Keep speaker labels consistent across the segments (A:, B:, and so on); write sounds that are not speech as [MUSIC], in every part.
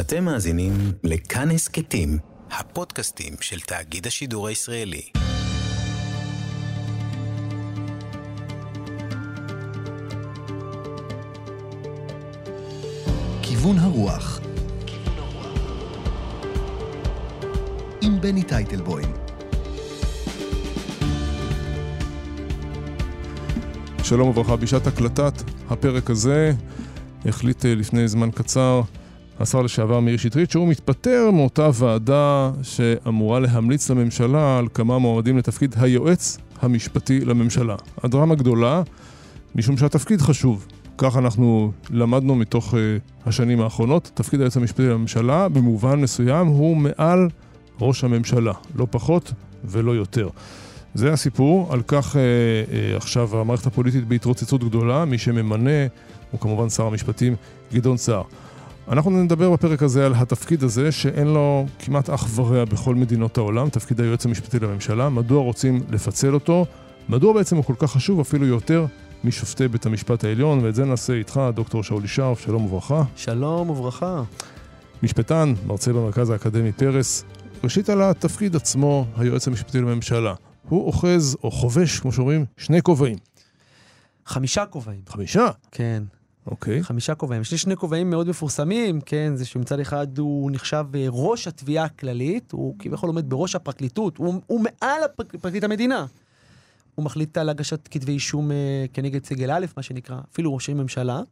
A: אתם מאזינים לכאן הסכתים, הפודקאסטים של תאגיד השידור הישראלי.
B: כיוון הרוח עם בני טייטלבוים
C: שלום וברכה, בשעת הקלטת הפרק הזה החליט אה, לפני זמן קצר השר לשעבר מאיר שטרית שהוא מתפטר מאותה ועדה שאמורה להמליץ לממשלה על כמה מועמדים לתפקיד היועץ המשפטי לממשלה. הדרמה גדולה משום שהתפקיד חשוב. כך אנחנו למדנו מתוך uh, השנים האחרונות. תפקיד היועץ המשפטי לממשלה במובן מסוים הוא מעל ראש הממשלה, לא פחות ולא יותר. זה הסיפור, על כך אה, אה, עכשיו המערכת הפוליטית בהתרוצצות גדולה, מי שממנה הוא כמובן שר המשפטים גדעון סער. אנחנו נדבר בפרק הזה על התפקיד הזה שאין לו כמעט אח ורע בכל מדינות העולם, תפקיד היועץ המשפטי לממשלה, מדוע רוצים לפצל אותו, מדוע בעצם הוא כל כך חשוב אפילו יותר משופטי בית המשפט העליון, ואת זה נעשה איתך, דוקטור שאולי שרף, שלום וברכה.
D: שלום וברכה.
C: משפטן, מרצה במרכז האקדמי פרס. ראשית על התפקיד עצמו, היועץ המשפטי לממשלה. הוא אוחז, או חובש, כמו שאומרים, שני כובעים.
D: חמישה כובעים.
C: חמישה?
D: כן.
C: אוקיי.
D: חמישה כובעים. יש לי שני כובעים מאוד מפורסמים, כן, זה שמצד אחד הוא נחשב אה, ראש התביעה הכללית, הוא כביכול עומד בראש הפרקליטות, הוא, הוא מעל פרקליט המדינה. הוא מחליט על הגשת כתבי אישום uh, כנגד סגל א', מה שנקרא, אפילו ראשי ממשלה.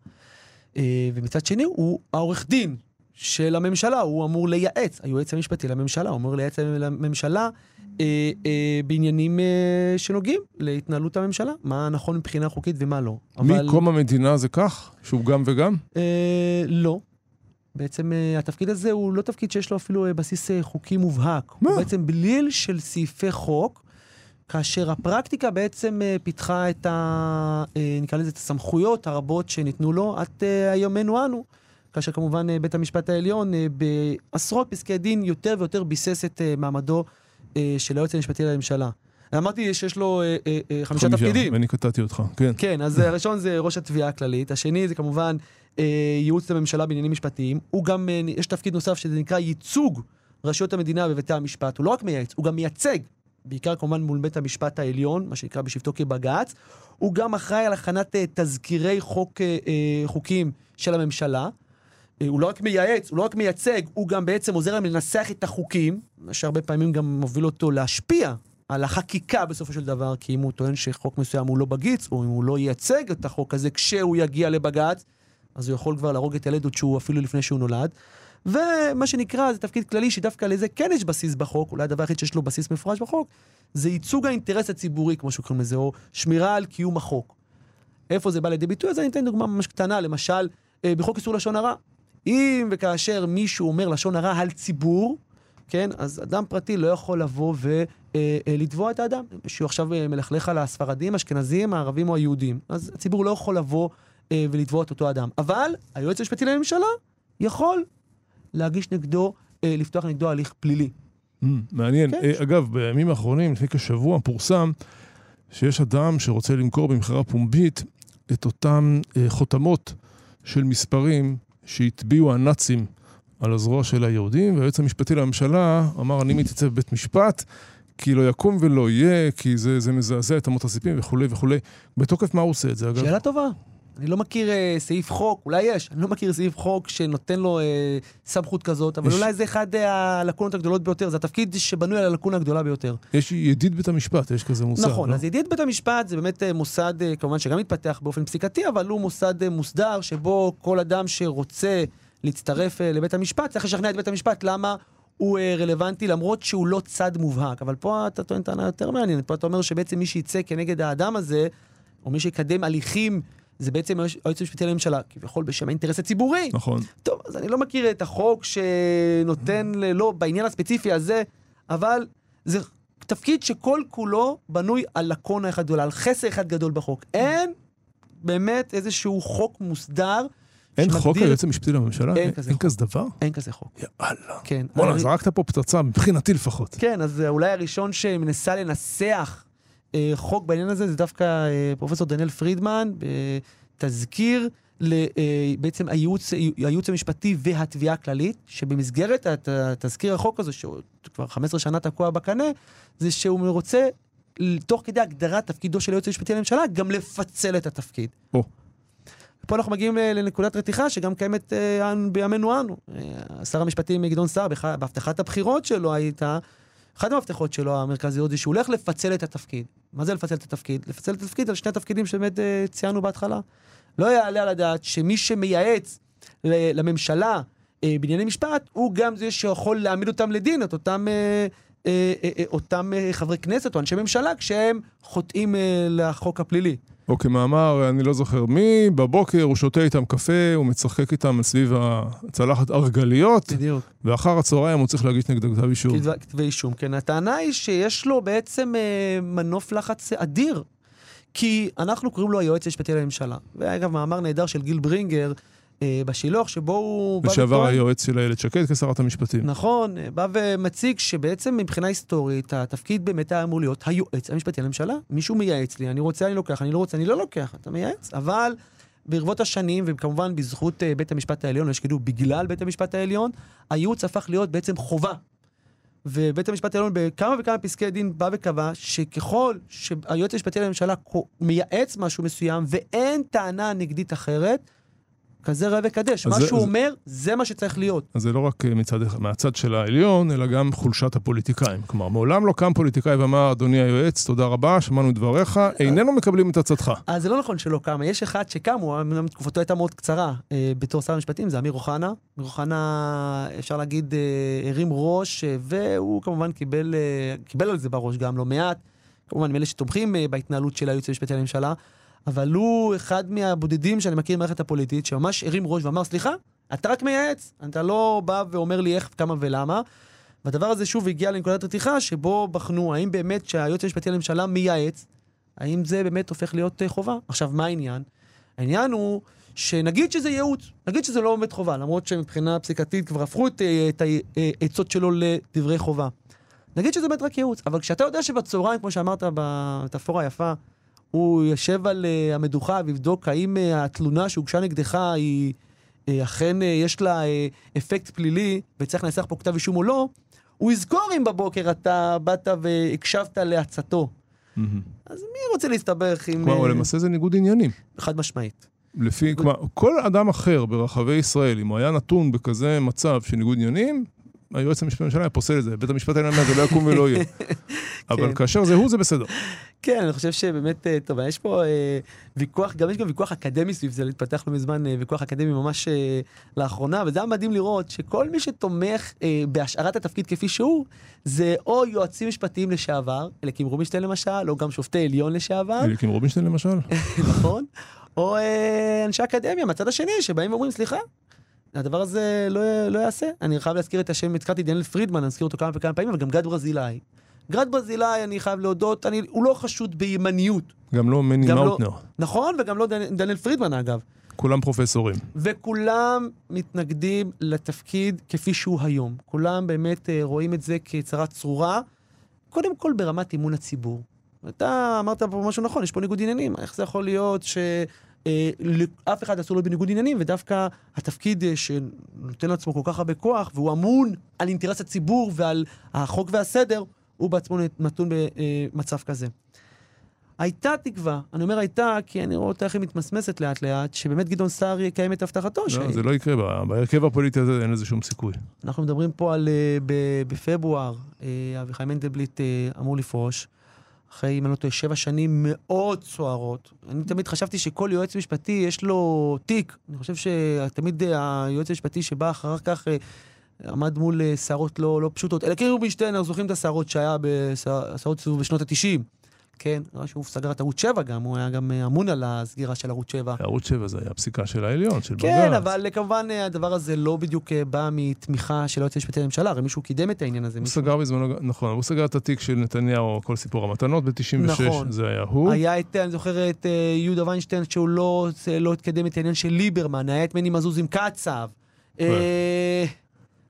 D: Uh, ומצד שני, הוא העורך דין של הממשלה, הוא אמור לייעץ, היועץ המשפטי לממשלה, הוא אמור לייעץ לממשלה אה, אה, בעניינים אה, שנוגעים להתנהלות הממשלה, מה נכון מבחינה חוקית ומה לא.
C: אבל... מקום המדינה זה כך? שהוא גם וגם?
D: אה, לא. בעצם אה, התפקיד הזה הוא לא תפקיד שיש לו אפילו אה, בסיס חוקי מובהק. מה? הוא בעצם בליל של סעיפי חוק, כאשר הפרקטיקה בעצם פיתחה את ה... נקרא לזה את הסמכויות הרבות שניתנו לו עד היומנו אנו. כאשר כמובן בית המשפט העליון בעשרות פסקי דין יותר ויותר ביסס את מעמדו של היועץ המשפטי לממשלה. אמרתי שיש לו אה, אה, אה, חמישה תפקידים.
C: ואני קטעתי אותך, כן.
D: כן, אז הראשון זה ראש התביעה הכללית, השני זה כמובן אה, ייעוץ לממשלה בעניינים משפטיים. הוא גם, אה, יש תפקיד נוסף שזה נקרא ייצוג רשויות המדינה בבתי המשפט. הוא לא רק מייעץ, הוא גם מייצג, בעיקר כמובן מול בית המשפט העליון, מה שנקרא בשבתו כבג"ץ. הוא גם אחראי על הכנת אה, תזכירי חוק, אה, אה, חוקים של הממשלה. הוא לא רק מייעץ, הוא לא רק מייצג, הוא גם בעצם עוזר להם לנסח את החוקים, מה שהרבה פעמים גם מוביל אותו להשפיע על החקיקה בסופו של דבר, כי אם הוא טוען שחוק מסוים הוא לא בגיץ, או אם הוא לא ייצג את החוק הזה כשהוא יגיע לבג"ץ, אז הוא יכול כבר להרוג את הילד עוד שהוא אפילו לפני שהוא נולד. ומה שנקרא, זה תפקיד כללי שדווקא לזה כן יש בסיס בחוק, אולי הדבר היחיד שיש לו בסיס מפורש בחוק, זה ייצוג האינטרס הציבורי, כמו שקוראים לזה, או שמירה על קיום החוק. איפה זה בא לידי ביטוי? אז אני אתן דוגמה ממש קטנה, למשל, אה, בחוק איסור לשון הרע. אם וכאשר מישהו אומר לשון הרע על ציבור, כן, אז אדם פרטי לא יכול לבוא ולתבוע את האדם. מישהו עכשיו אה, מלכלך על הספרדים, אשכנזים, הערבים או היהודים, אז הציבור לא יכול לבוא אה, ולתבוע את אותו אדם. אבל היועץ המשפטי לממשלה יכול להגיש נגדו, אה, לפתוח נגדו הליך פלילי.
C: Mm, מעניין. כן. אגב, בימים האחרונים, לפני כשבוע, פורסם שיש אדם שרוצה למכור במכירה פומבית את אותן חותמות של מספרים שהטביעו הנאצים על הזרוע של היהודים, והיועץ המשפטי לממשלה אמר, אני מתייצב בבית משפט, כי לא יקום ולא יהיה, כי זה, זה מזעזע את אמות הסיפים וכולי וכולי. בתוקף מה הוא עושה את זה, אגב?
D: שאלה טובה. אני לא מכיר אה, סעיף חוק, אולי יש, אני לא מכיר סעיף חוק שנותן לו אה, סמכות כזאת, אבל יש... אולי זה אחד אה, הלקונות הגדולות ביותר, זה התפקיד שבנוי על הלקונה הגדולה ביותר.
C: יש ידיד בית המשפט, יש כזה מושג.
D: נכון, לא? אז ידיד בית המשפט זה באמת אה, מוסד, אה, כמובן שגם מתפתח באופן פסיקתי, אבל הוא מוסד אה, מוסדר, שבו כל אדם שרוצה להצטרף אה, לבית המשפט, צריך לשכנע את בית המשפט למה הוא אה, רלוונטי, למרות שהוא לא צד מובהק. אבל פה אתה טוען טענה יותר מעניינת, פה אתה אומר שבעצם מי שיצא כנגד האדם הזה, או מי שיקדם הליכים זה בעצם היועץ המשפטי לממשלה, כביכול בשם האינטרס הציבורי.
C: נכון.
D: טוב, אז אני לא מכיר את החוק שנותן, לא, בעניין הספציפי הזה, אבל זה תפקיד שכל כולו בנוי על לקונה אחת גדולה, על חסר אחד גדול בחוק. אין באמת איזשהו חוק מוסדר.
C: אין שמגדיר... חוק היועץ המשפטי לממשלה?
D: אין כזה
C: אין
D: חוק.
C: כזה דבר?
D: אין כזה חוק.
C: יאללה.
D: כן.
C: בוא'נה, אני... זרקת פה פצצה, מבחינתי לפחות.
D: כן, אז אולי הראשון שמנסה לנסח חוק בעניין הזה זה דווקא אה, פרופסור דניאל פרידמן, אה, בעצם הייעוץ, הייעוץ המשפטי והתביעה הכללית, שבמסגרת תזכיר החוק הזה, שהוא כבר 15 שנה תקוע בקנה, זה שהוא רוצה, תוך כדי הגדרת תפקידו של היועץ המשפטי לממשלה, גם לפצל את התפקיד.
C: או.
D: פה אנחנו מגיעים אה, לנקודת רתיחה שגם קיימת אה, בימינו אנו. אה, שר המשפטים גדעון סער, בהבטחת הבחירות שלו הייתה, אחת המבטחות שלו המרכזיות זה שהוא הולך לפצל את התפקיד. מה זה לפצל את התפקיד? לפצל את התפקיד על שני התפקידים שבאמת אה, ציינו בהתחלה. לא יעלה על הדעת שמי שמייעץ לממשלה אה, בענייני משפט, הוא גם זה שיכול להעמיד אותם לדין, את אותם, אה, אה, אה, אה, אותם אה, חברי כנסת או אנשי ממשלה, כשהם חוטאים אה, לחוק הפלילי.
C: או כמאמר, אני לא זוכר מי, בבוקר הוא שותה איתם קפה, הוא משחק איתם סביב הצלחת ארגליות,
D: בדיוק.
C: ואחר הצהריים הוא צריך להגיש נגדו כתב אישום.
D: כתבי- אישום, כן. הטענה היא שיש לו בעצם אה, מנוף לחץ אדיר. כי אנחנו קוראים לו היועץ המשפטי לממשלה. ואגב, מאמר נהדר של גיל ברינגר בשילוח, שבו הוא... בא
C: לשעבר היועץ של איילת שקד כשרת המשפטים.
D: נכון, אה, בא ומציג שבעצם מבחינה היסטורית, התפקיד באמת היה אמור להיות היועץ המשפטי לממשלה. מישהו מייעץ לי, אני רוצה, אני לוקח, אני לא רוצה, אני לא לוקח, אתה מייעץ. אבל ברבות השנים, וכמובן בזכות אה, בית המשפט העליון, יש כאילו בגלל בית המשפט העליון, הייעוץ הפך להיות בעצם חובה. ובית המשפט העליון בכמה וכמה פסקי דין בא וקבע שככל שהיועץ המשפטי לממשלה מייעץ משהו מסוים ואין טענה נגדית אחרת, כזה ראה וקדש. מה
C: זה-
D: שהוא
C: זה-
D: אומר, זה מה שצריך להיות.
C: אז זה לא רק אה, מצד, מהצד של העליון, אלא גם חולשת הפוליטיקאים. כלומר, מעולם לא קם פוליטיקאי ואמר, אדוני היועץ, תודה רבה, שמענו את דבריך, איננו מקבלים את עצתך.
D: אז זה לא נכון שלא קם, יש אחד שקם, הוא אמנם תקופתו הייתה מאוד קצרה אה, בתור שר המשפטים, זה אמיר אוחנה. אמיר אוחנה, אפשר להגיד, אה, הרים ראש, אה, והוא כמובן קיבל, אה, קיבל על זה בראש גם לא מעט. כמובן, מאלה שתומכים אה, בהתנהלות של הייעוץ המשפטי לממשלה, אבל הוא אחד מהבודדים שאני מכיר במערכת הפוליטית, שממש הרים ראש ואמר, סליחה, אתה רק מייעץ, אתה לא בא ואומר לי איך, כמה ולמה. והדבר הזה שוב הגיע לנקודת רתיחה, שבו בחנו האם באמת שהיועץ המשפטי לממשלה מייעץ, האם זה באמת הופך להיות אה, חובה? עכשיו, מה העניין? העניין הוא שנגיד שזה ייעוץ, נגיד שזה לא באמת חובה, למרות שמבחינה פסיקתית כבר הפכו את, אה, את העצות שלו לדברי חובה. נגיד שזה באמת רק ייעוץ, אבל כשאתה יודע שבצהריים, כמו שאמרת במטאפורה היפה, הוא יושב על uh, המדוכה ויבדוק האם uh, התלונה שהוגשה נגדך היא uh, אכן uh, יש לה uh, אפקט פלילי וצריך לנסח פה כתב אישום או לא, הוא יזכור אם בבוקר אתה באת והקשבת לעצתו. אז מי רוצה להסתבך עם...
C: כלומר,
D: אה,
C: למעשה זה ניגוד עניינים.
D: חד משמעית.
C: לפי, כלומר, כל אדם אחר ברחבי ישראל, אם הוא היה נתון בכזה מצב של ניגוד עניינים, היועץ המשפטי לממשלה היה פוסל את זה. בית המשפט העליון אומר, זה לא יקום ולא יהיה. [LAUGHS] אבל כאשר זה הוא, זה בסדר.
D: כן, אני חושב שבאמת, אה, טוב, יש פה אה, ויכוח, גם יש גם ויכוח אקדמי סביב זה, להתפתח לא מזמן אה, ויכוח אקדמי ממש לאחרונה, וזה היה מדהים לראות שכל מי שתומך בהשארת התפקיד כפי שהוא, זה או יועצים משפטיים לשעבר, אליקים רובינשטיין למשל, או גם שופטי עליון לשעבר,
C: אליקים רובינשטיין למשל. [LAUGHS]
D: נכון? או אנשי אקדמיה מהצד השני, שבאים ואומרים, סליחה, הדבר הזה לא, לא יעשה. אני חייב להזכיר את השם, הזכרתי דניאל פרידמן, אני אזכיר אותו כמה וכמה פעמים, אבל גם גד ברזילאי. גד ברזילאי, אני חייב להודות, אני, הוא לא חשוד בימניות.
C: גם לא מני
D: גם לא-
C: מאוטנר.
D: נכון? וגם לא דניאל, דניאל פרידמן אגב.
C: כולם פרופסורים.
D: וכולם מתנגדים לתפקיד כפי שהוא היום. כולם באמת אה, רואים את זה כצרה צרורה, קודם כל ברמת אמון הציבור. אתה אמרת פה משהו נכון, יש פה ניגוד עניינים. איך זה יכול להיות שאף אחד אסור להיות בניגוד עניינים, ודווקא התפקיד אה, שנותן לעצמו כל כך הרבה כוח, והוא אמון על אינטרס הציבור ועל החוק והסדר, הוא בעצמו נתון במצב כזה. הייתה תקווה, אני אומר הייתה, כי אני רואה אותה איך היא מתמסמסת לאט לאט, שבאמת גדעון סער יקיים את הבטחתו. ש...
C: לא, זה לא יקרה, בהרכב הפוליטי הזה אין לזה שום סיכוי.
D: אנחנו מדברים פה על אה, בפברואר, אה, אביחי מנדלבליט אה, אמור לפרוש, אחרי, אם אני לא טועה, שבע שנים מאוד סוערות. אני תמיד חשבתי שכל יועץ משפטי יש לו תיק. אני חושב שתמיד אה, היועץ המשפטי שבא אחר כך... אה, עמד מול אה, סערות לא, לא פשוטות. אלא כאילו רובינשטיין, אנחנו זוכרים את הסערות שהיה בסערות בשנות ה-90. כן, נראה שהוא סגר את ערוץ 7 גם, הוא היה גם אה, אמון על הסגירה של ערוץ 7.
C: ערוץ 7 זה היה פסיקה של העליון, של בג"ץ.
D: כן, אבל כמובן אה, הדבר הזה לא בדיוק אה, בא מתמיכה של היועץ המשפטי לממשלה, הרי מישהו קידם את העניין הזה.
C: הוא
D: מישהו...
C: סגר בזמנו, נכון, הוא סגר את התיק של נתניהו, כל סיפור המתנות ב-96,
D: נכון.
C: זה היה הוא.
D: היה את, אני זוכר את אה, יהודה ויינשטיין, שהוא לא, לא התקדם את העניין של ליברמן, היה את מני מזוז עם קצב.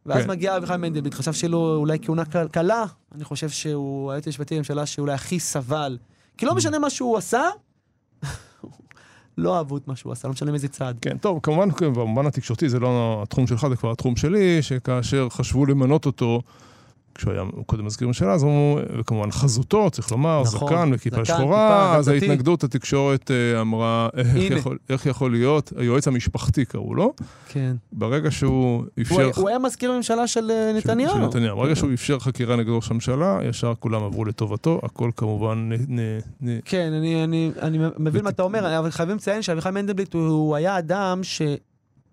D: ואז
C: כן.
D: מגיע אביחי מנדלבליט, חשב שלו אולי כהונה קל- קלה, אני חושב שהוא היועץ המשפטי לממשלה שאולי הכי סבל. כי לא משנה מה שהוא עשה, [LAUGHS] לא אהבו את מה שהוא עשה, לא משנה מאיזה צעד.
C: כן, טוב, כמובן, במובן התקשורתי זה לא התחום שלך, זה כבר התחום שלי, שכאשר חשבו למנות אותו, כשהוא היה קודם מזכיר ממשלה, אז אמרו, וכמובן חזותו, צריך לומר,
D: נכון,
C: זקן וכיפה
D: זקן,
C: שחורה,
D: כיפה,
C: אז
D: דתי.
C: ההתנגדות, התקשורת אה, אמרה, איך
D: הנה.
C: יכול, איך יכול להיות, היועץ המשפחתי קראו לו,
D: כן.
C: ברגע שהוא
D: הוא,
C: אפשר...
D: היה- הוא היה מזכיר הממשלה של אה,
C: של-
D: נתניהו.
C: של נתניהו. ברגע שהוא אפשר חקירה נגד ראש הממשלה, ישר כולם עברו לטובתו, הכל כמובן נ- נ- נ-
D: כן, אני, אני, אני מבין מה אתה אומר, אבל חייבים לציין שאביחי מנדלבליט הוא, הוא היה אדם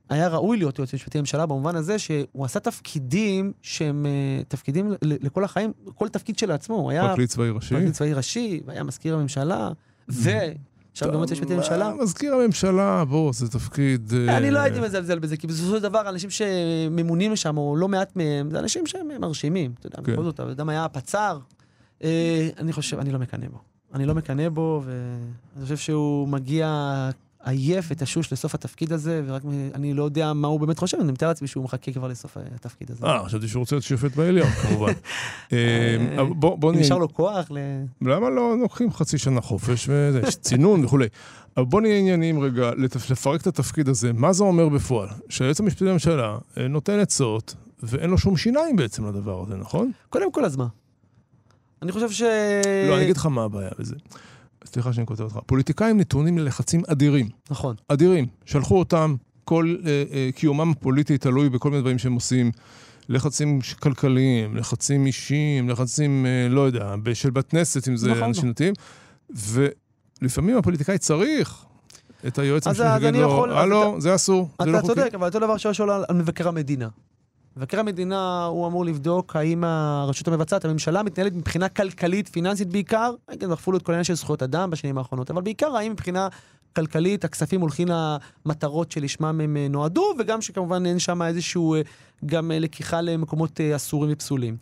D: שהיה ראוי להיות יועץ משפטי לממשלה במובן הזה שהוא עשה תפקידים שהם אה, תפקידים לכל החיים, כל תפקיד שלעצמו, הוא היה
C: פרקליט צבאי ראשי.
D: פרקליט צבאי ראשי, והיה מזכיר הממשלה, ועכשיו גם יועץ משפטי לממשלה.
C: מה, מזכיר הממשלה, בוא, זה תפקיד... אה,
D: אני לא הייתי מזלזל בזה, כי בסופו של דבר אנשים שממונים לשם, או לא מעט מהם, זה אנשים שהם מרשימים, אתה יודע,
C: כן.
D: בכל זאת, האדם היה פצ"ר. אה, אני חושב, אני לא מקנא בו. אני לא מקנא בו, ואני חושב שהוא מגיע עייף ותשוש לסוף התפקיד הזה, ורק אני לא יודע מה הוא באמת חושב, אני מתאר לעצמי שהוא מחכה כבר לסוף התפקיד הזה.
C: אה, חשבתי שהוא רוצה להיות שופט בעליון, כמובן. [LAUGHS] אה, אבל בוא נהיה...
D: נשאר לו כוח ל...
C: למה לא לוקחים חצי שנה חופש וזה, יש צינון וכולי. אבל בוא נהיה עניינים רגע, לפרק את התפקיד הזה. מה זה אומר בפועל? שהיועץ המשפטי לממשלה אה, נותן עצות, ואין לו שום שיניים בעצם לדבר הזה, נכון?
D: קודם כל, אז מה? אני חושב ש...
C: לא, אני אגיד לך מה הבעיה בזה. סליחה שאני כותב אותך. פוליטיקאים נתונים ללחצים אדירים.
D: נכון.
C: אדירים. שלחו אותם, כל אה, אה, קיומם הפוליטי תלוי בכל מיני דברים שהם עושים. לחצים כלכליים, לחצים אישיים, לחצים, אה, לא יודע, של בת כנסת, אם זה
D: נכון.
C: אנשים דתיים. ולפעמים הפוליטיקאי צריך את היועץ המשפטי שיגיד לו, הלו, זה אסור, זה לא
D: אתה
C: חוקי.
D: צודק, אבל אותו דבר על על מבקר המדינה. מבקר המדינה הוא אמור לבדוק האם הרשות המבצעת, הממשלה, מתנהלת מבחינה כלכלית, פיננסית בעיקר, כן, דחפו לו את כל העניין של זכויות אדם בשנים האחרונות, אבל בעיקר האם מבחינה כלכלית הכספים הולכים למטרות שלשמם הם אה, נועדו, וגם שכמובן אין שם איזשהו אה, גם אה, לקיחה למקומות אסורים ופסולים.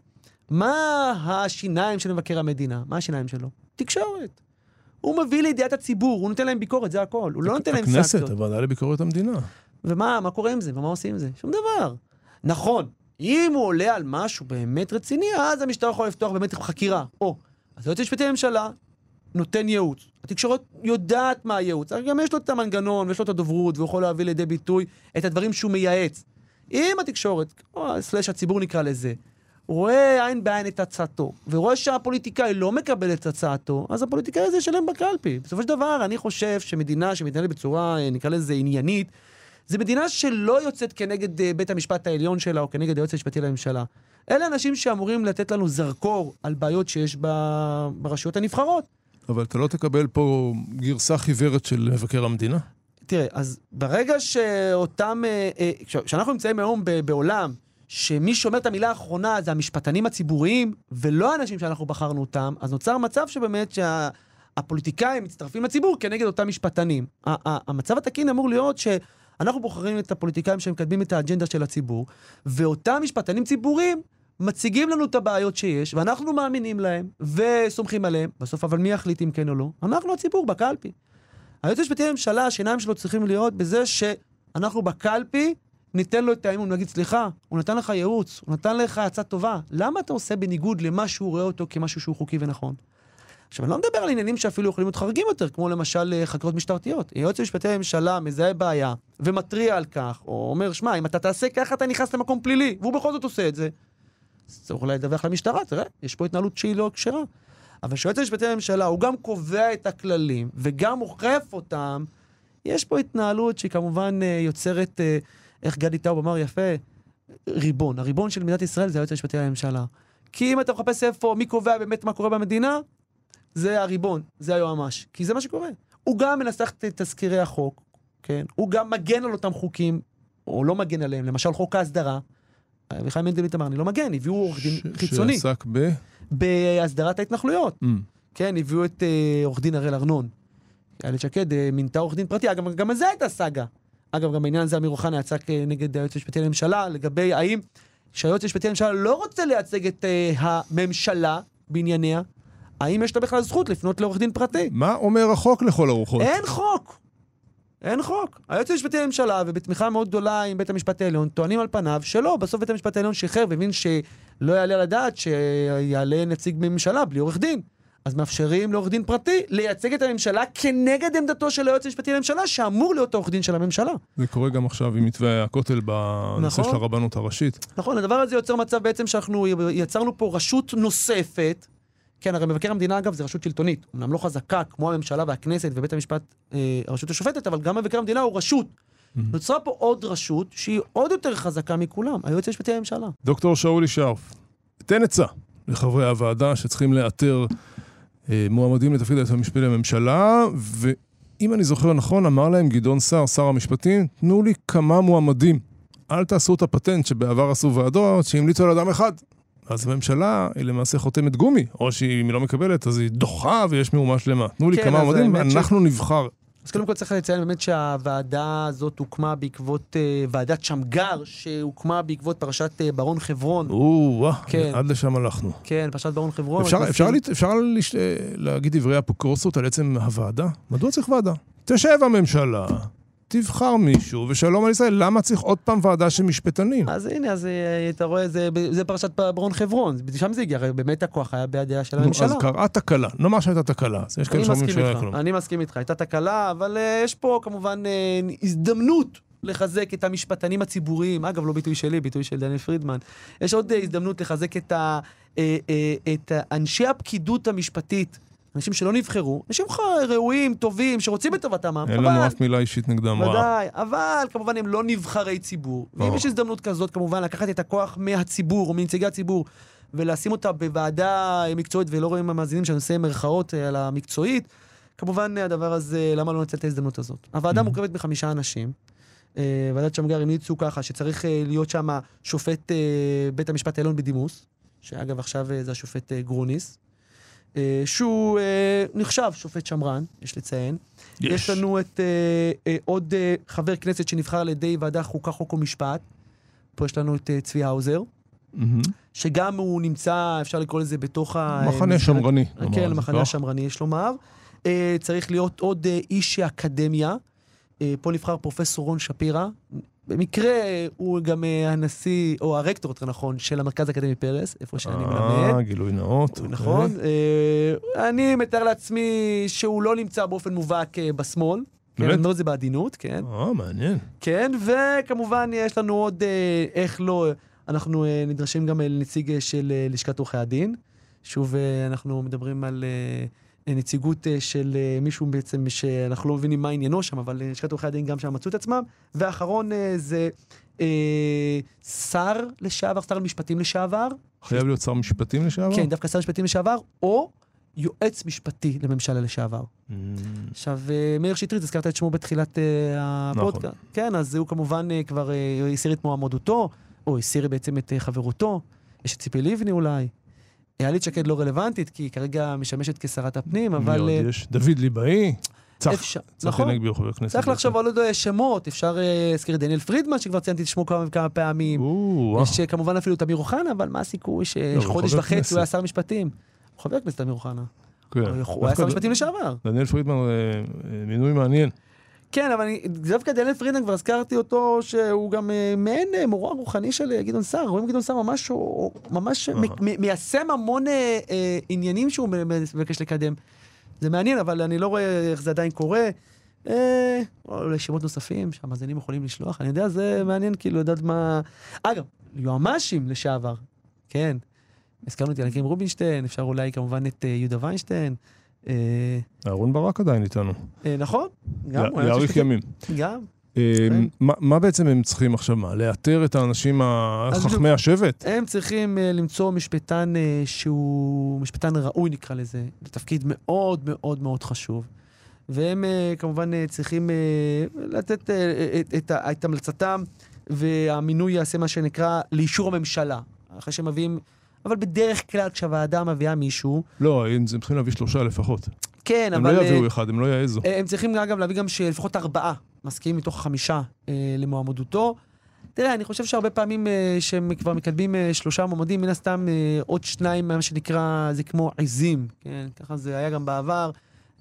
D: מה השיניים של מבקר המדינה? מה השיניים שלו? תקשורת. הוא מביא לידיעת הציבור, הוא נותן להם ביקורת, זה הכל. הוא לא נותן להם
C: הכנסת,
D: סנקציות.
C: הוועדה לביקורת המדינה.
D: ומה מה קורה עם זה? ומה עושים עם זה? שום דבר. נכון, אם הוא עולה על משהו באמת רציני, אז המשטרה יכולה לפתוח באמת חקירה. או, אז היועץ המשפטי לממשלה נותן ייעוץ. התקשורת יודעת מה הייעוץ, אבל גם יש לו את המנגנון ויש לו את הדוברות, והוא יכול להביא לידי ביטוי את הדברים שהוא מייעץ. אם התקשורת, או סלאש הציבור נקרא לזה, רואה עין בעין את הצעתו, ורואה שהפוליטיקאי לא מקבל את הצעתו, אז הפוליטיקאי הזה ישלם בקלפי. בסופו של דבר, אני חושב שמדינה שמתנהלת בצורה, אה, נקרא לזה עניינית, זו מדינה שלא יוצאת כנגד אה, בית המשפט העליון שלה או כנגד היועץ המשפטי לממשלה. אלה אנשים שאמורים לתת לנו זרקור על בעיות שיש ברשויות הנבחרות.
C: אבל אתה לא תקבל פה גרסה חיוורת של מבקר המדינה?
D: תראה, אז ברגע שאותם... אה, אה, כש- כשאנחנו נמצאים היום בעולם שמי שאומר את המילה האחרונה זה המשפטנים הציבוריים, ולא האנשים שאנחנו בחרנו אותם, אז נוצר מצב שבאמת שהפוליטיקאים מצטרפים לציבור כנגד אותם משפטנים. המצב התקין אמור להיות שאנחנו בוחרים את הפוליטיקאים שמקדמים את האג'נדה של הציבור, ואותם משפטנים ציבוריים מציגים לנו את הבעיות שיש, ואנחנו מאמינים להם, וסומכים עליהם. בסוף, אבל מי יחליט אם כן או לא? אנחנו הציבור, בקלפי. היועץ המשפטי לממשלה, השיניים שלו צריכים להיות בזה שאנחנו בקלפי ניתן לו את האמון, נגיד, סליחה, הוא נתן לך ייעוץ, הוא נתן לך הצעה טובה, למה אתה עושה בניגוד למה שהוא רואה אותו כמשהו שהוא חוקי ונכון? עכשיו, אני לא מדבר על עניינים שאפילו יכולים להיות חריגים יותר, כמו למשל אה, חקירות משטרתיות. היועץ המשפטי לממשלה מזהה בעיה ומתריע על כך, או אומר, שמע, אם אתה תעשה ככה, אתה נכנס למקום פלילי, והוא בכל זאת עושה את זה. צריך אולי לדווח למשטרה, תראה, יש פה התנהלות שהיא לא כשרה. אבל כשהיועץ המשפטי לממשלה, הוא גם קובע את הכללים וגם אוכף אותם, יש פה התנהלות שהיא כמובן אה, יוצרת, אה, איך גדי טאוב אמר יפה, ריבון. הריבון של מדינת ישראל זה היועץ המשפטי לממשלה. כי אם אתה מחפש איפה, מי קובע באמת מה קורה במדינה, זה הריבון, זה היועמ"ש. כי זה מה שקורה. הוא גם מנסח את תזכירי החוק, כן? הוא גם מגן על אותם חוקים, או לא מגן עליהם, למשל חוק ההסדרה. אביחי מנדלבליט אמר, אני לא מגן, הביאו עורך דין חיצוני
C: שעסק ב...
D: בהסדרת ההתנחלויות.
C: Mm.
D: כן, הביאו את אה, עורך דין הראל ארנון. איילת שקד אה, מינתה עורך דין פרטי, אגב, גם על זה הייתה סאגה. אגב, גם בעניין הזה אמיר אוחנה יצא נגד היועץ המשפטי לממשלה, לגבי האם שהיועץ המשפטי לממשלה לא רוצה לייצג את אה, הממשלה בענייניה, האם יש לו בכלל זכות לפנות לעורך דין פרטי?
C: מה אומר החוק לכל הרוחות?
D: אין חוק. אין חוק. היועץ המשפטי לממשלה, ובתמיכה מאוד גדולה עם בית המשפט העליון, טוענים על פניו שלא, בסוף בית המשפט העליון שחרר והבין שלא יעלה על הדעת שיעלה נציג ממשלה בלי עורך דין. אז מאפשרים לעורך דין פרטי לייצג את הממשלה כנגד עמדתו של היועץ המשפטי לממשלה, שאמור להיות העורך דין של הממשלה.
C: זה קורה גם עכשיו עם מתווה הכותל בנושא
D: נכון.
C: של הרבנות הראשית.
D: נכון, הדבר הזה יוצר מצב בעצם שאנחנו יצרנו פה רשות נוספת. כן, הרי מבקר המדינה, אגב, זה רשות שלטונית. אמנם לא חזקה כמו הממשלה והכנסת ובית המשפט, אה, הרשות השופטת, אבל גם מבקר המדינה הוא רשות. נוצרה פה עוד רשות שהיא עוד יותר חזקה מכולם, היועץ המשפטי לממשלה.
C: דוקטור שאולי שרף, תן עצה לחברי הוועדה שצריכים לאתר אה, מועמדים לתפקיד היועץ המשפטי לממשלה, ואם אני זוכר נכון, אמר להם גדעון סער, שר המשפטים, תנו לי כמה מועמדים. אל תעשו את הפטנט שבעבר עשו ועדות שהמליצו על אדם אחד. אז הממשלה היא למעשה חותמת גומי, או שאם היא לא מקבלת אז היא דוחה ויש מהומה שלמה. תנו לי
D: כן,
C: כמה מועמדים
D: האמת ש-
C: נבחר.
D: אז קודם כל צריך לציין באמת שהוועדה הזאת הוקמה בעקבות אה, ועדת שמגר, שהוקמה בעקבות פרשת אה, ברון חברון.
C: או-אה,
D: כן.
C: עד לשם הלכנו.
D: כן, פרשת ברון חברון.
C: אפשר,
D: אנחנו
C: אפשר,
D: עושים-
C: לת- אפשר לש... להגיד דברי אפוקורסות על עצם הוועדה? מדוע צריך ועדה? תשב הממשלה, תבחר מישהו, ושלום על ישראל. למה צריך עוד פעם ועדה של משפטנים?
D: אז הנה, אז אה, אתה רואה, זה, זה פרשת ברון חברון, שם זה הגיע, הרי באמת הכוח היה בידיה של הממשלה.
C: אז קראה תקלה. נאמר שהייתה תקלה. אז יש כאלה
D: אני
C: שאומרים
D: מסכים
C: שהיה כלום.
D: אני מסכים איתך, הייתה תקלה, אבל uh, יש פה כמובן uh, הזדמנות לחזק את המשפטנים הציבוריים, אגב, לא ביטוי שלי, ביטוי של דניאל פרידמן. יש עוד הזדמנות לחזק את, ה, את אנשי הפקידות המשפטית, אנשים שלא נבחרו, אנשים ראויים, טובים, שרוצים את טובתם,
C: אין לנו אף מילה אישית נגדם רעה.
D: ודאי, אבל כמובן הם לא נבחרי ציבור. ואם. יש הזדמנות כזאת, כמובן, לקחת את הכוח מהציבור או מנציגי הציבור ולשים אותה בוועדה מקצועית, ולא רואים המאזינים שאני עושה מירכאות אה, על המקצועית, כמובן הדבר הזה, למה לא לנצל את ההזדמנות הזאת? הוועדה מורכבת מחמישה אנשים. אה, ועדת שמגר המליצו ככה, שצריך אה, להיות שם שופט אה, בית המשפט העליון בדימוס, שאגב עכשיו אה, זה השופט אה, גרוניס, אה, שהוא אה, נחשב שופט שמרן, יש לציין. יש, יש לנו את אה, אה, עוד אה, חבר כנסת שנבחר על ידי ועדה חוקה, חוק ומשפט. פה יש לנו את אה, צבי האוזר,
C: מהמם.
D: שגם הוא נמצא, אפשר לקרוא לזה בתוך ה...
C: מחנה שמרני.
D: כן, המחנה
C: כך.
D: השמרני, יש לומר. אה, צריך להיות עוד אה, איש אקדמיה. אה, פה נבחר פרופסור רון שפירא. במקרה אה, הוא גם אה, הנשיא, או הרקטור, יותר נכון, של המרכז האקדמי פרס, איפה שאני מלמד.
C: אה, גילוי נאות. אוקיי.
D: נכון. אה, אני מתאר לעצמי שהוא לא נמצא באופן מובהק אה, בשמאל. כן,
C: באמת?
D: אני אומר את זה בעדינות, כן.
C: אה, מעניין.
D: כן, וכמובן יש לנו עוד, אה, איך לא, אנחנו אה, נדרשים גם אה, לנציג אה, של אה, לשכת עורכי הדין. שוב, אה, אנחנו מדברים על אה, נציגות אה, של אה, מישהו בעצם שאנחנו לא מבינים מה עניינו שם, אבל אה, לשכת עורכי הדין גם שם מצאו את עצמם. ואחרון זה אה, שר לשעבר, שר המשפטים לשעבר.
C: חייב להיות שר משפטים לשעבר?
D: כן, דווקא שר משפטים לשעבר, או יועץ משפטי לממשלה לשעבר.
C: Mm,
D: עכשיו, מאיר שטרית, הזכרת את שמו בתחילת אה,
C: נכון.
D: הפודקאסט. כן, אז הוא כמובן כבר הסיר את מועמדותו, או הסיר בעצם את חברותו. יש את ציפי לבני אולי. איילת שקד לא רלוונטית, כי היא כרגע משמשת כשרת הפנים,
C: מי
D: אבל...
C: עוד
D: אה,
C: יש? דוד ליבאי? צחי
D: נכון.
C: כנסת.
D: צריך לחשוב על עוד אה, שמות, אפשר אה, להזכיר את דניאל פרידמן, שכבר ציינתי את שמו כמה פעמים. יש כמובן אפילו את אמיר אוחנה, אבל מה הסיכוי
C: לא,
D: שחודש
C: חבר
D: וחצי. הוא היה שר משפטים? הוא חבר הכנסת אמיר אוחנה.
C: כן.
D: הוא היה שר משפטים לשעבר.
C: דניאל פרידמן מינוי מעניין.
D: כן, אבל אני, דווקא דניאל פרידמן, כבר הזכרתי אותו, שהוא גם אה, מעין אה, מורה רוחני של אה, גדעון סער. רואים גדעון סער ממש, ממש מיישם המון עניינים שהוא מבקש לקדם. זה מעניין, אבל אני לא רואה איך זה עדיין קורה. אולי שמות נוספים שהמאזינים יכולים לשלוח, אני יודע, זה מעניין, כאילו, לדעת מה... אגב, יועמ"שים לשעבר, כן. הזכרנו את ינקים רובינשטיין, אפשר אולי כמובן את יהודה ויינשטיין. אה,
C: אהרון ברק עדיין איתנו.
D: אה, נכון, גם. משפטי-
C: ימים.
D: גם.
C: אה,
D: כן.
C: מה- בעצם הם צריכים עכשיו? מה? לאתר את האנשים החכמי השבט?
D: הם צריכים למצוא משפטן שהוא משפטן ראוי, נקרא לזה. זה תפקיד מאוד מאוד מאוד חשוב. והם כמובן צריכים לתת את המלצתם, והמינוי יעשה מה שנקרא לאישור הממשלה. אחרי שהם מביאים... אבל בדרך כלל כשהוועדה מביאה מישהו,
C: לא, הם הם צריכים להביא שלושה לפחות.
D: כן,
C: הם
D: אבל...
C: לא
D: אה,
C: יביאו אחד, הם לא יעזו.
D: אה, הם צריכים אגב להביא גם שלפחות ארבעה מסכימים מתוך חמישה אה, למועמדותו. תראה, אני חושב שהרבה פעמים אה, שהם כבר מקדמים אה, שלושה מועמדים, מן הסתם אה, עוד שניים, מה שנקרא, זה כמו עיזים, כן? ככה זה היה גם בעבר.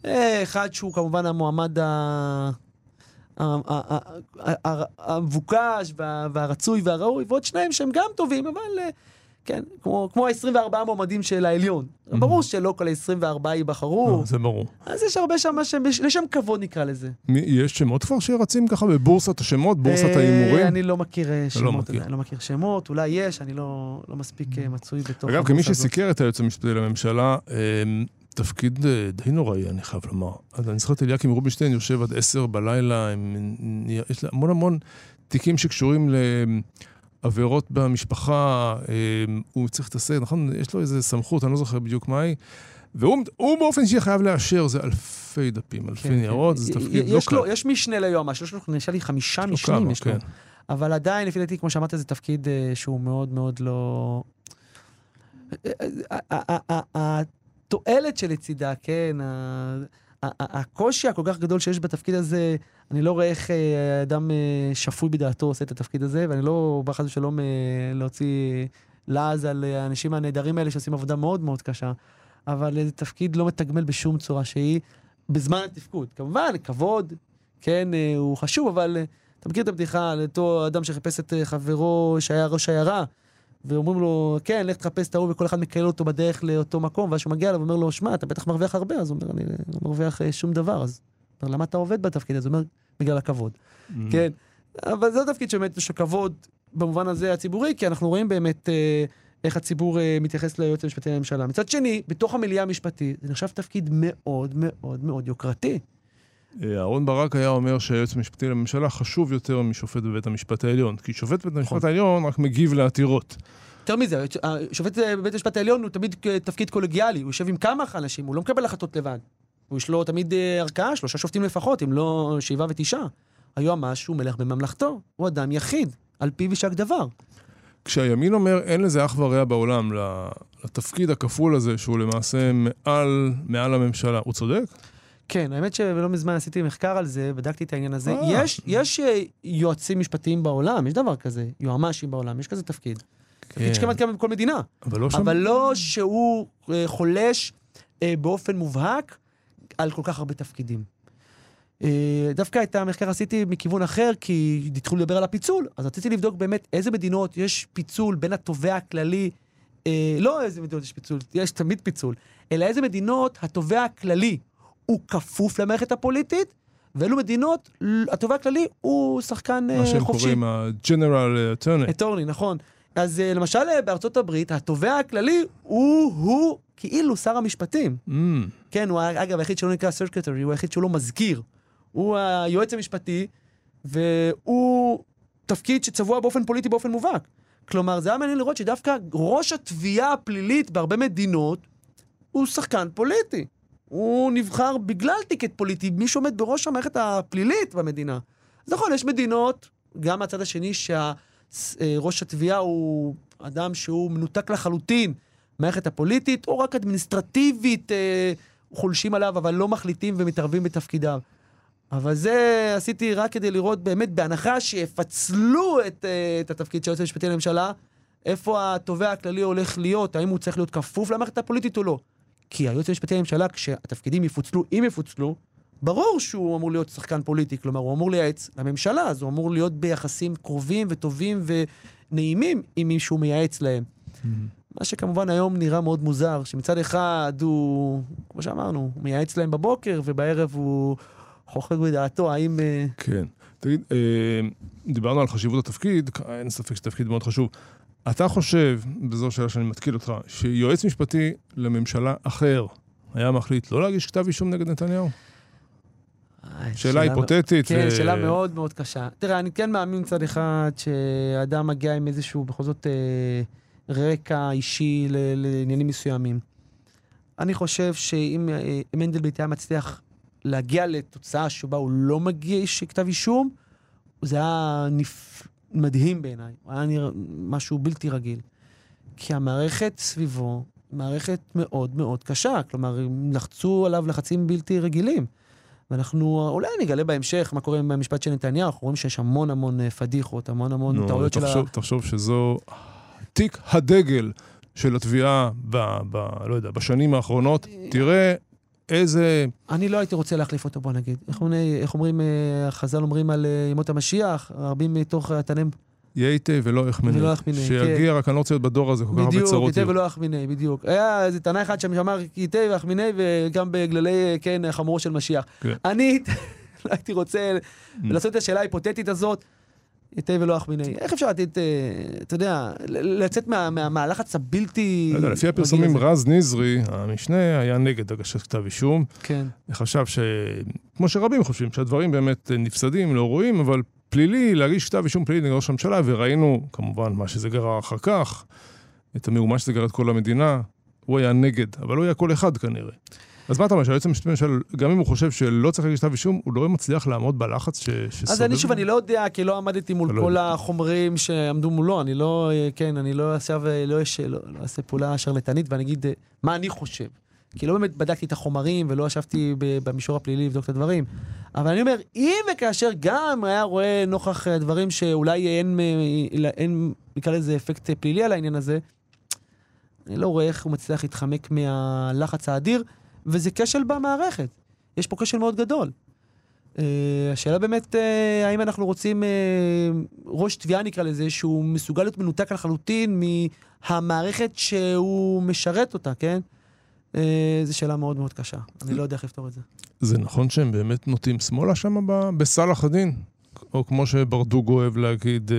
D: אה, אחד שהוא כמובן המועמד ה... המבוקש וה- והרצוי והראוי, ועוד שניים שהם גם טובים, אבל אה, כן, כמו, כמו ה-24 מועמדים של העליון.
C: Mhm.
D: ברור שלא כל ה-24 ייבחרו,
C: אה, זה ברור.
D: אז יש הרבה שם, שם לשם כבוד נקרא לזה.
C: מי- יש שמות כבר שרצים ככה בבורסת השמות, בורסת
D: אה,
C: ההימורים?
D: אני לא מכיר אה,
C: לא
D: שמות,
C: מכיר.
D: אני לא מכיר שמות, אולי יש, אני לא, לא מספיק אה, מצוי בתוך
C: אגב, כמי. שסיקר את היועץ המשפטי לממשלה, אמ, תפקיד אה, די נוראי, אני חייב לומר. אז אני זוכר את אליקים רובינשטיין יושב עד עשר בלילה, עם, יש לה המון המון תיקים שקשורים לעבירות במשפחה, אמ, הוא צריך להתעסק, נכון? יש לו איזו סמכות, אני לא זוכר בדיוק מה היא. והוא הוא באופן אישי חייב לאשר, זה אלפי דפים, אלפי
D: כן,
C: ניירות,
D: כן.
C: זה תפקיד לא קל.
D: יש משנה ליועמ"ש, יש לו נשאר לי חמישה משנים,
C: כמה,
D: יש לו.
C: כן.
D: אבל עדיין, לפי דעתי, כמו שאמרת, זה תפקיד אה, שהוא מאוד מאוד לא... ה- ה- ה- ה- התועלת שלצידה, כן, הקושי הכל כך גדול שיש בתפקיד הזה, אני לא רואה איך אה, אדם אה, שפוי בדעתו עושה את התפקיד הזה, ואני לא בא חס ושלום אה, להוציא לעז על האנשים הנהדרים האלה שעושים עבודה מאוד מאוד קשה, אבל זה תפקיד לא מתגמל בשום צורה שהיא בזמן התפקוד. כמובן, כבוד, כן, הוא חשוב, אבל... אתה מכיר את הבדיחה על אותו אדם שחיפש את חברו שהיה ראש עיירה, ואומרים לו, כן, לך תחפש את ההוא, וכל אחד מקלל אותו בדרך לאותו מקום, ואז שהוא מגיע אליו ואומר לו, שמע, אתה בטח מרוויח הרבה, אז הוא אומר, אני לא מרוויח אה, שום דבר, אז הוא אומר, למה אתה עובד בתפקיד הזה? הוא אומר, בגלל הכבוד.
C: Mm.
D: כן, אבל זה תפקיד שבאמת יש לו כבוד במובן הזה הציבורי, כי אנחנו רואים באמת אה, איך הציבור אה, מתייחס ליועץ המשפטי לממשלה. מצד שני, בתוך המליאה המשפטית, זה נחשב תפקיד מאוד מאוד מאוד יוקרתי.
C: אה, אהרן ברק היה אומר שהיועץ המשפטי לממשלה חשוב יותר משופט בבית המשפט העליון. כי שופט בבית המשפט
D: נכון.
C: העליון רק מגיב לעתירות.
D: יותר מזה, השופט אה, בבית המשפט העליון הוא תמיד אה, תפקיד קולגיאלי, הוא יושב עם כמה אנשים, הוא לא מקבל החלטות לבד. יש לו תמיד אה, ערכאה, שלושה שופטים לפחות, אם לא שבעה ותשעה. היועמ"ש הוא מלך בממלכתו, הוא אדם יחיד, על פיו יישק דבר.
C: כשהימין אומר אין לזה אח ורע בעולם לתפקיד הכפול הזה, שהוא למעשה מעל, מעל הממשלה, הוא צודק?
D: כן, האמת שלא מזמן עשיתי מחקר על זה, בדקתי את העניין הזה.
C: אה.
D: יש, יש אה, יועצים משפטיים בעולם, יש דבר כזה, יועמ"שים בעולם, יש כזה תפקיד. תפקיד שכמעט קיים בכל מדינה.
C: אבל לא שם...
D: אבל לא שהוא אה, חולש באופן מובהק על כל כך הרבה תפקידים. דווקא את המחקר עשיתי מכיוון אחר, כי התחילו לדבר על הפיצול, אז רציתי לבדוק באמת איזה מדינות יש פיצול בין התובע הכללי, אה, לא איזה מדינות יש פיצול, יש תמיד פיצול, אלא איזה מדינות התובע הכללי הוא כפוף למערכת הפוליטית, ואילו מדינות התובע הכללי הוא שחקן אה,
C: מה שהם
D: חופשי.
C: קוראים ה-General Attorney.
D: אטורני, נכון. אז אה, למשל אה, בארצות הברית, התובע הכללי הוא, הוא כאילו שר המשפטים.
C: Mm,
D: כן, הוא אגב היחיד שלא נקרא secretary, הוא היחיד שהוא לא מזכיר. הוא היועץ המשפטי, והוא תפקיד שצבוע באופן פוליטי באופן מובהק. כלומר, זה היה מעניין לראות שדווקא ראש התביעה הפלילית בהרבה מדינות הוא שחקן פוליטי. הוא נבחר בגלל ticket פוליטי, מי שעומד בראש המערכת הפלילית במדינה. אז נכון, יש מדינות, גם מהצד השני, שראש התביעה הוא אדם שהוא מנותק לחלוטין מהמערכת הפוליטית, או רק אדמיניסטרטיבית אה, חולשים עליו, אבל לא מחליטים ומתערבים בתפקידיו. אבל זה עשיתי רק כדי לראות באמת, בהנחה שיפצלו את, אה, את התפקיד של היועץ המשפטי לממשלה, איפה התובע הכללי הולך להיות, האם הוא צריך להיות כפוף למערכת הפוליטית או לא. כי היועץ המשפטי לממשלה, כשהתפקידים יפוצלו, אם יפוצלו, ברור שהוא אמור להיות שחקן פוליטי, כלומר, הוא אמור לייעץ לממשלה, אז הוא אמור להיות ביחסים קרובים וטובים ונעימים עם מי שהוא מייעץ להם. מה שכמובן היום נראה מאוד מוזר, שמצד אחד הוא, כמו שאמרנו, הוא מייעץ להם בבוקר, ובערב הוא חוכק בדעתו, האם... אה,
C: כן. תגיד, אה, דיברנו על חשיבות התפקיד, אין ספק שזה תפקיד מאוד חשוב. אתה חושב, וזו שאלה שאני מתקיל אותך, שיועץ משפטי לממשלה אחר היה מחליט לא להגיש כתב אישום נגד נתניהו?
D: אה,
C: שאלה היפותטית.
D: כן,
C: ו-
D: שאלה מאוד מאוד קשה. תראה, אני כן מאמין מצד אחד שאדם מגיע עם איזשהו, בכל זאת, אה, רקע אישי לעניינים מסוימים. אני חושב שאם אה, מנדלבליט היה מצליח להגיע לתוצאה שבה הוא לא מגיש כתב אישום, זה היה נפ... מדהים בעיניי. הוא היה נראה משהו בלתי רגיל. כי המערכת סביבו, מערכת מאוד מאוד קשה. כלומר, לחצו עליו לחצים בלתי רגילים. ואנחנו, אולי נגלה בהמשך מה קורה עם המשפט של נתניהו, אנחנו רואים שיש המון המון אה, פדיחות, המון המון
C: נו,
D: טעויות של ה...
C: תחשוב, תחשוב שזו תיק הדגל של התביעה, ב, ב, לא יודע, בשנים האחרונות. תראה איזה...
D: אני לא הייתי רוצה להחליף אותו, בוא נגיד. איך, אומרים- איך אומרים, אה, החז"ל אומרים על אה, ימות המשיח, רבים מתוך התנאים
C: יהיה היטב ולא איך מיני.
D: ולא איך מיני,
C: שיגיע, רק אני לא רוצה להיות בדור הזה, כל כך הרבה
D: בדיוק,
C: צרות
D: היטב
C: יהיו.
D: ולא אח מיני, בדיוק. היה איזה תנא אחד שם שאמר היטב ואח מיני, וגם בגללי, כן, חמורו של משיח.
C: כן.
D: אני [LAUGHS] לא הייתי רוצה לעשות את השאלה ההיפותטית הזאת, היטב ולא אח מיני. איך אפשר לתת, אה, אתה יודע, לצאת מה- מה- מהלחץ הבלתי...
C: לא יודע, לפי הפרסומים? רז נזרי, המשנה, היה נגד הגשת כתב אישום.
D: כן.
C: חשב ש... כמו שרבים חושבים, שהדברים באמת אה, נפסדים, לא רואים, אבל פלילי, להגיש כתב אישום פלילי נגד ראש הממשלה, וראינו, כמובן, מה שזה גרר אחר כך, את המהומה שזה גרר את כל המדינה, הוא היה נגד, אבל הוא היה כל אחד כנראה. אז מה אתה אומר, שהיועץ המשפטי לממשלה, גם אם הוא חושב שלא צריך להגיש כתב אישום, הוא לא מצליח לעמוד בלחץ ש... שסובב?
D: אז אני שוב, אני לא יודע, כי לא עמדתי מול
C: לא
D: כל
C: יודע.
D: החומרים שעמדו מולו, אני לא, אה, כן, אני לא עכשיו, אה, לא לא לא אעשה פעולה שרלטנית ואני אגיד אה, מה אני חושב. כי לא באמת בדקתי את החומרים ולא ישבתי במישור הפלילי לבדוק את הדברים. אבל אני אומר, אם וכאשר גם היה רואה נוכח אה, דברים שאולי אין, אה, אין, נקרא לזה אפקט פלילי על העניין הזה, אני לא רואה איך הוא מצליח להתחמק מהלחץ האדיר, וזה כשל במערכת. יש פה כשל מאוד גדול. Uh, השאלה באמת, uh, האם אנחנו רוצים uh, ראש תביעה נקרא לזה, שהוא מסוגל להיות מנותק לחלוטין מהמערכת שהוא משרת אותה, כן? Uh, זו שאלה מאוד מאוד קשה. אני לא יודע איך לפתור את זה.
C: זה נכון שהם באמת נוטים שמאלה שם בסלאח א-דין? או כמו שברדוגו אוהב להגיד,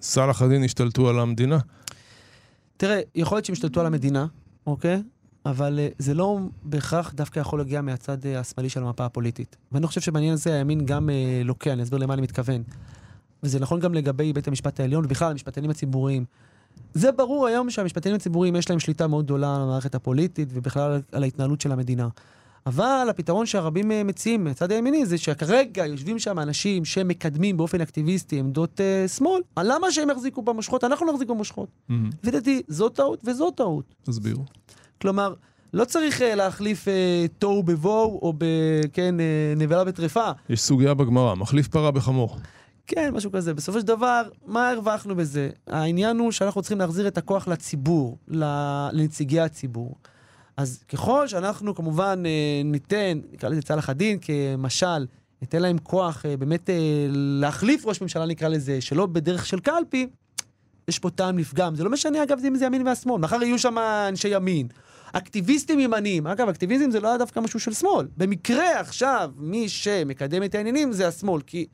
C: סלאח א-דין השתלטו על המדינה?
D: תראה, יכול להיות שהם השתלטו על המדינה, אוקיי? אבל uh, זה לא בהכרח דווקא יכול להגיע מהצד uh, השמאלי של המפה הפוליטית. ואני חושב שבעניין הזה הימין גם uh, לוקה, אני אסביר למה אני מתכוון. וזה נכון גם לגבי בית המשפט העליון, ובכלל המשפטנים הציבוריים. זה ברור היום שהמשפטנים הציבוריים יש להם שליטה מאוד גדולה על המערכת הפוליטית ובכלל על- ההתנהלות של המדינה. אבל הפתרון שהרבים אה, מציעים מהצד הימיני זה שכרגע יושבים שם אנשים שמקדמים באופן אקטיביסטי עמדות אה, שמאל, למה שהם יחזיקו במושכות? אנחנו נחזיק במושכות. לפי דעתי, זו טעות וזו טעות.
C: תסבירו.
D: כלומר, לא צריך uh, להחליף uh, תוהו ובוהו, או ב... כן, uh, נבלה בטרפה.
C: יש סוגיה בגמרא, מחליף פרה בחמור.
D: כן, משהו כזה. בסופו של דבר, מה הרווחנו בזה? העניין הוא שאנחנו צריכים להחזיר את הכוח לציבור, לנציגי הציבור. אז ככל שאנחנו כמובן ניתן, נקרא לזה צלח הדין כמשל, ניתן להם כוח באמת להחליף ראש ממשלה, נקרא לזה, שלא בדרך של קלפי, יש פה טעם לפגם. זה לא משנה, אגב, אם זה ימין והשמאל. מחר יהיו שם אנשי ימין. אקטיביסטים ימניים. אגב, אקטיביזם זה לא היה דווקא משהו של שמאל. במקרה עכשיו, מי שמקדם את העניינים זה השמאל, כי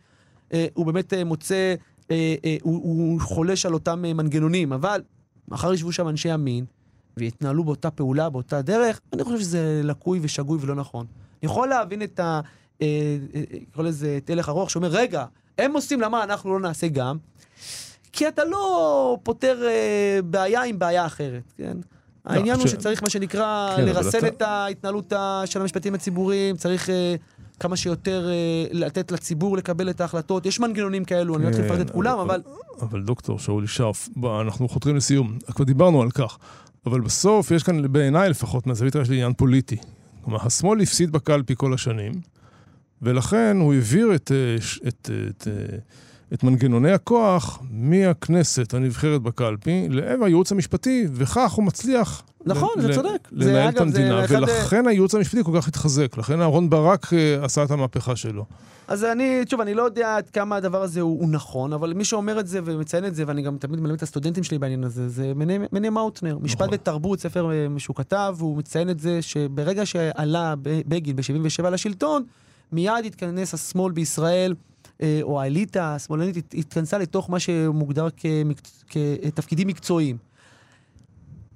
D: אה, הוא באמת אה, מוצא, אה, אה, הוא, הוא חולש על אותם אה, מנגנונים, אבל מחר ישבו שם אנשי ימין, ויתנהלו באותה פעולה, באותה דרך, אני חושב שזה לקוי ושגוי ולא נכון. אני יכול להבין את ה... אה, אה, אה, קורא לזה את הלך הרוח, שאומר, רגע, הם עושים, למה אנחנו לא נעשה גם? כי אתה לא פותר אה, בעיה עם בעיה אחרת, כן? העניין הוא
C: ש-
D: שצריך, מה שנקרא,
C: כן, אבל
D: לרסן
C: אתה-
D: את ההתנהלות של המשפטים הציבוריים, צריך אה, כמה שיותר אה, לתת לציבור לקבל את ההחלטות. יש מנגנונים כאלו, אני לא אתחיל לפרט את
C: כן,
D: כולם, אבל...
C: אבל דוקטור שאולי שרף, בוא, אנחנו חותרים לסיום, כבר דיברנו על כך. אבל בסוף יש כאן, בעיניי לפחות, מהזווית הראשית, עניין פוליטי. כלומר, השמאל הפסיד בקלפי כל השנים, ולכן הוא העביר את, אה, ש- את, את, אה, את מנגנוני הכוח מהכנסת הנבחרת בקלפי לעבר הייעוץ המשפטי, וכך הוא מצליח
D: נכון,
C: ל-
D: זה צודק. זה,
C: לנהל את
D: אגב, זה
C: המדינה,
D: אחד-
C: ולכן הייעוץ המשפטי כל כך התחזק. לכן אהרן ברק אה, עשה את המהפכה שלו.
D: אז אני, שוב, אני לא יודע עד כמה הדבר הזה הוא, הוא נכון, אבל מי שאומר את זה ומציין את זה, ואני גם תמיד מלמד את הסטודנטים שלי בעניין הזה, זה מני מאוטנר, משפט
C: נכון.
D: ותרבות, ספר אה, שהוא כתב, והוא מציין את זה שברגע שעלה בגין ב-77 לשלטון, מיד התכנס השמאל בישראל, או האליטה השמאלנית הת- התכנסה לתוך מה שמוגדר כמקצ... כתפקידים מקצועיים.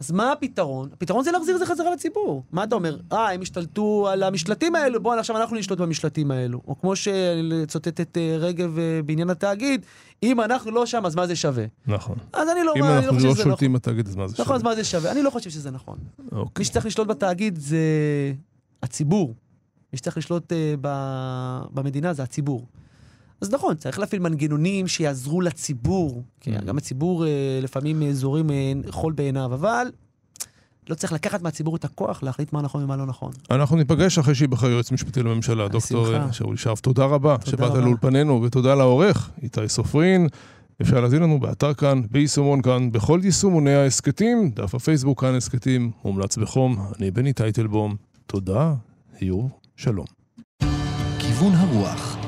D: אז מה הפתרון? הפתרון זה להחזיר את זה חזרה לציבור. מה אתה אומר? אה, הם השתלטו על המשלטים האלו, בואו עכשיו אנחנו נשלוט במשלטים האלו. או כמו שצוטט את אה, רגב אה, בעניין התאגיד, אם אנחנו לא שם, אז מה זה שווה?
C: נכון.
D: אז אני לא,
C: אם
D: אני לא
C: אנחנו
D: חושב
C: לא
D: שזה נכון.
C: שולטים בתאגיד, אז מה זה
D: נכון, אז מה זה שווה? אני לא חושב שזה נכון.
C: אוקיי.
D: מי שצריך לשלוט בתאגיד זה הציבור. מי שצריך לשלוט אה, ב... במדינה זה הציבור. אז נכון, צריך להפעיל מנגנונים שיעזרו לציבור. כי
C: Mm.
D: גם הציבור אה, לפעמים אה, זורים אה, חול בעיניו, אבל לא צריך לקחת מהציבור את הכוח להחליט מה נכון ומה לא נכון.
C: אנחנו ניפגש אחרי שייבחר יועץ משפטי לממשלה, דוקטור. שאול שרף. תודה רבה
D: תודה
C: שבאת. לאולפנינו, ותודה לעורך, איתי סופרין. אפשר להזין לנו באתר כאן, ביישומון כאן, בכל יישומוני ההסכתים, דף הפייסבוק כאן הסכתים, מומלץ בחום. אני בני טייטלבום. תודה, היו, שלום.
B: כיוון הרוח